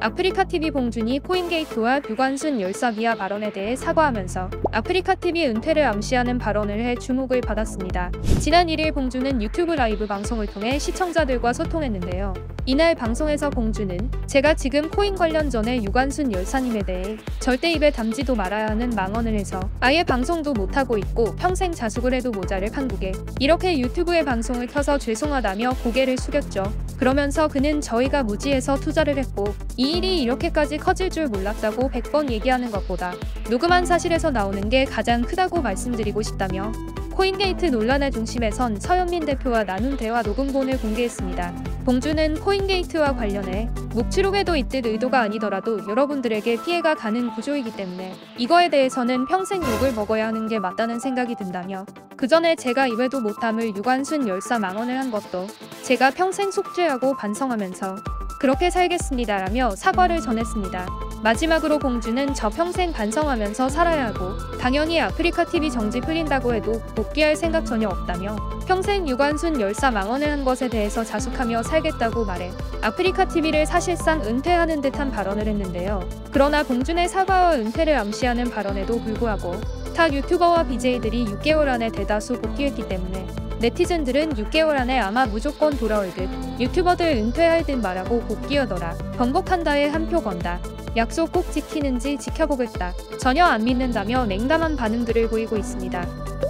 아프리카TV 봉준이 코인게이트와 유관순 열사비하 발언에 대해 사과하면서 아프리카TV 은퇴를 암시하는 발언을 해 주목을 받았습니다. 지난 1일 봉준은 유튜브 라이브 방송을 통해 시청자들과 소통했는데요. 이날 방송에서 봉준은 제가 지금 코인 관련 전에 유관순 열사님에 대해 절대 입에 담지도 말아야 하는 망언을 해서 아예 방송도 못하고 있고 평생 자숙을 해도 모자를 판국에 이렇게 유튜브에 방송을 켜서 죄송하다며 고개를 숙였죠. 그러면서 그는 저희가 무지해서 투자를 했고 이 일이 이렇게까지 커질 줄 몰랐다고 100번 얘기하는 것보다 녹음한 사실에서 나오는 게 가장 크다고 말씀드리고 싶다며 코인게이트 논란의 중심에 선 서현민 대표와 나눈 대화 녹음본을 공개했습니다. 봉준은 코인게이트와 관련해 녹취록에도 있듯 의도가 아니더라도 여러분들에게 피해가 가는 구조이기 때문에 이거에 대해서는 평생 욕을 먹어야 하는 게 맞다는 생각이 든다며 그 전에 제가 입에도 못 담을 유관순 열사 망언을 한 것도 제가 평생 속죄하고 반성하면서 그렇게 살겠습니다라며 사과를 전했습니다. 마지막으로 공주는 저 평생 반성하면서 살아야 하고 당연히 아프리카 TV 정지 풀린다고 해도 복귀할 생각 전혀 없다며 평생 유관순 열사 망언을 한 것에 대해서 자숙하며 살겠다고 말해 아프리카 TV를 사실상 은퇴하는 듯한 발언을 했는데요. 그러나 봉준의 사과와 은퇴를 암시하는 발언에도 불구하고 타 유튜버와 BJ들이 6개월 안에 대다수 복귀했기 때문에 네티즌들은 6개월 안에 아마 무조건 돌아올 듯 유튜버들 은퇴할 듯 말하고 복귀하더라. 번복한다에 한 표 건다. 약속 꼭 지키는지 지켜보겠다. 전혀 안 믿는다며 냉담한 반응들을 보이고 있습니다.